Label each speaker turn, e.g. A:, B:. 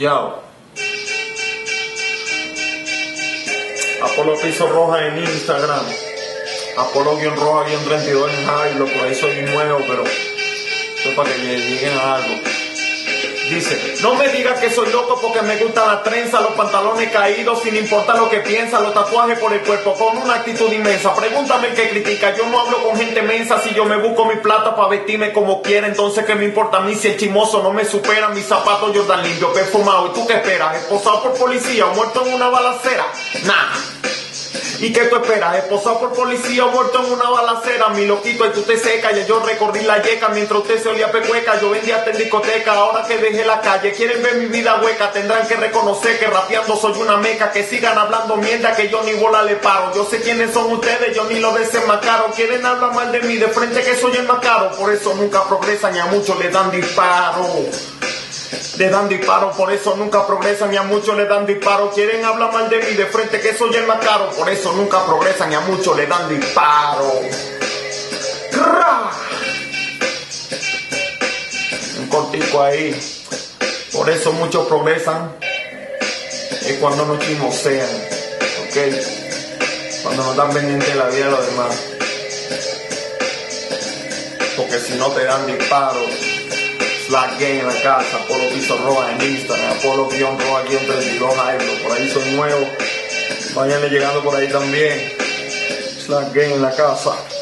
A: Yo. Apolo Piso Roja en Instagram. Apolo-Roja-32 en Jailo. Por ahí soy nuevo, pero esto es para que lleguen a algo. Dice, no me digas que soy loco porque me gusta la trenza, los pantalones caídos, sin importar lo que piensa, los tatuajes por el cuerpo, con una actitud inmensa. Pregúntame el que critica, yo no hablo con gente mensa, si yo me busco mi plata para vestirme como quiera, entonces qué me importa a mí si el chimoso no me supera, mis zapatos yo tan limpio, perfumado, ¿y tú qué esperas? ¿Esposado por policía o muerto en una balacera? Nah. ¿Y qué tú esperas? ¿Esposado por policía o muerto en una balacera? Mi loquito, y tú te seca, ya yo recorrí la yeca mientras usted se olía pecueca. Yo vendía hasta en discoteca, ahora que dejé la calle. Quieren ver mi vida hueca, tendrán que reconocer que rapeando soy una meca. Que sigan hablando mierda, que yo ni bola le paro. Yo sé quiénes son ustedes, yo ni lo desenmascaro. Quieren hablar mal de mí, de frente que soy el más caro. Por eso nunca progresan y a muchos le dan disparo le dan disparo, por eso nunca progresan y a muchos le dan disparo. Quieren hablar mal de mí de frente que soy el más caro, por eso nunca progresan y a muchos le dan disparo. Un cortico ahí. Por eso muchos progresan. Es cuando no chismosean. ¿Ok? Cuando no están pendientes de la vida de los demás. Porque si no te dan disparos. Slack Game en la casa, Apolo Piso Roja en Instagram, Apolo-Roja-32 Jairo, por ahí son nuevos, vayanle llegando por ahí también. Slack Game en la casa.